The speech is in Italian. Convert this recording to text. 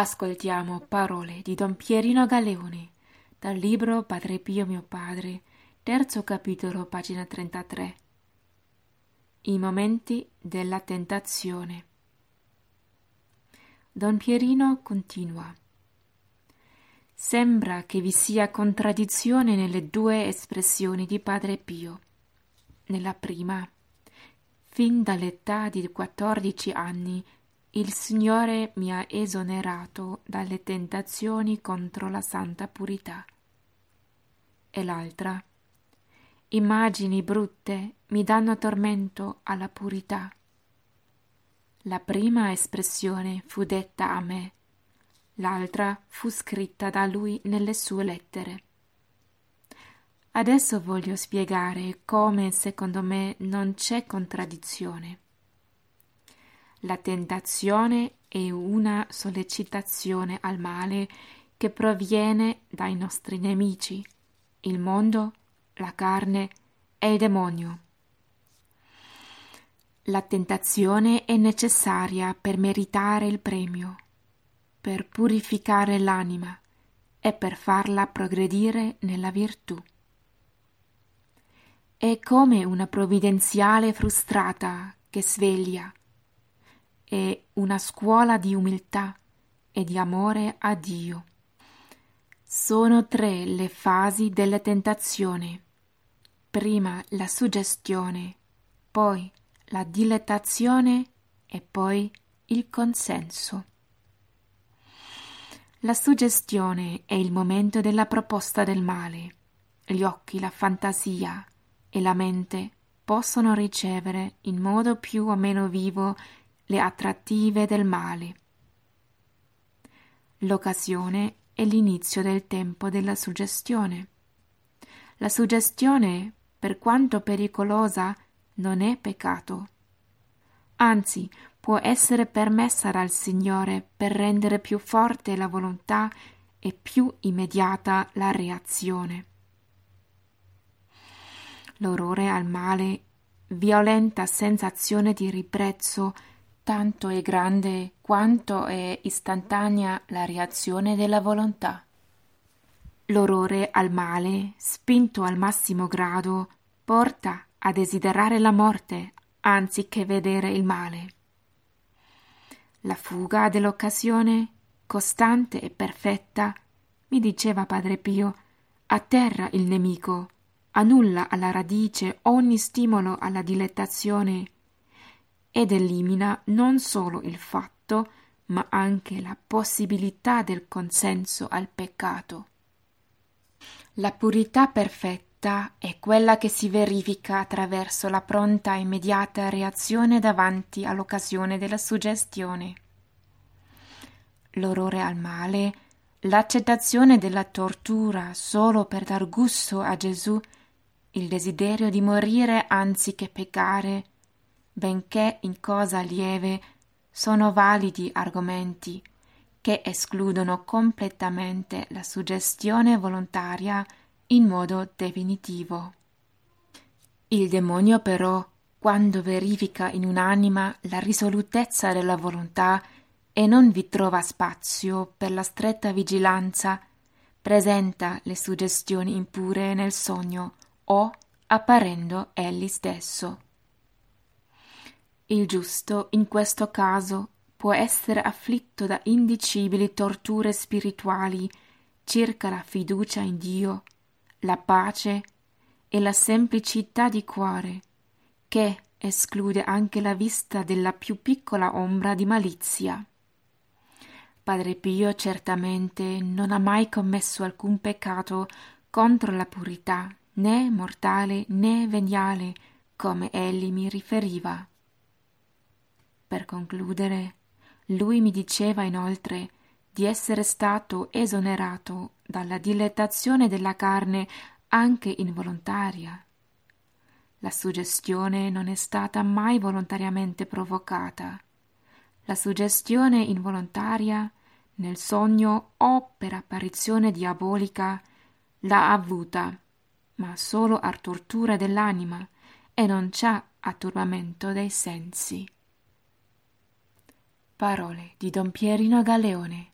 Ascoltiamo parole di Don Pierino Galeone dal libro Padre Pio mio padre, terzo capitolo, pagina 33. I momenti della tentazione. Don Pierino continua. Sembra che vi sia contraddizione nelle due espressioni di Padre Pio. Nella prima, fin dall'età di quattordici anni, il Signore mi ha esonerato dalle tentazioni contro la santa purità. E l'altra, immagini brutte mi danno tormento alla purità. La prima espressione fu detta a me l'altra fu scritta da lui nelle sue lettere. Adesso voglio spiegare come secondo me non c'è contraddizione. La tentazione è una sollecitazione al male che proviene dai nostri nemici, il mondo, la carne e il demonio. La tentazione è necessaria per meritare il premio per purificare l'anima e per farla progredire nella virtù. È come una provvidenziale frustrata che sveglia, è una scuola di umiltà e di amore a Dio. Sono tre le fasi della tentazione. Prima la suggestione, poi la dilettazione e poi il consenso. La suggestione è il momento della proposta del male. Gli occhi, la fantasia e la mente possono ricevere in modo più o meno vivo le attrattive del male. L'occasione è l'inizio del tempo della suggestione. La suggestione, per quanto pericolosa, non è peccato. Anzi, può essere permessa dal Signore per rendere più forte la volontà e più immediata la reazione. L'orrore al male, violenta sensazione di ribrezzo, tanto è grande quanto è istantanea la reazione della volontà. L'orrore al male, spinto al massimo grado, porta a desiderare la morte anziché vedere il male. La fuga dell'occasione, costante e perfetta, mi diceva padre Pio, atterra il nemico, annulla alla radice ogni stimolo alla dilettazione ed elimina non solo il fatto, ma anche la possibilità del consenso al peccato. La purità perfetta è quella che si verifica attraverso la pronta e immediata reazione davanti all'occasione della suggestione. L'orrore al male, l'accettazione della tortura solo per dar gusto a Gesù, il desiderio di morire anziché peccare, benché in cosa lieve, sono validi argomenti che escludono completamente la suggestione volontaria in modo definitivo. Il demonio però, quando verifica in un'anima la risolutezza della volontà e non vi trova spazio per la stretta vigilanza, presenta le suggestioni impure nel sogno o apparendo egli stesso. Il giusto in questo caso può essere afflitto da indicibili torture spirituali circa la fiducia in Dio, la pace e la semplicità di cuore, che esclude anche la vista della più piccola ombra di malizia. Padre Pio certamente non ha mai commesso alcun peccato contro la purità, né mortale né veniale, come egli mi riferiva. Per concludere, lui mi diceva inoltre di essere stato esonerato dalla dilettazione della carne anche involontaria. La suggestione non è stata mai volontariamente provocata. La suggestione involontaria nel sogno o per apparizione diabolica l'ha avuta, ma solo a tortura dell'anima e non c'ha a turbamento dei sensi. Parole di Don Pierino Galeone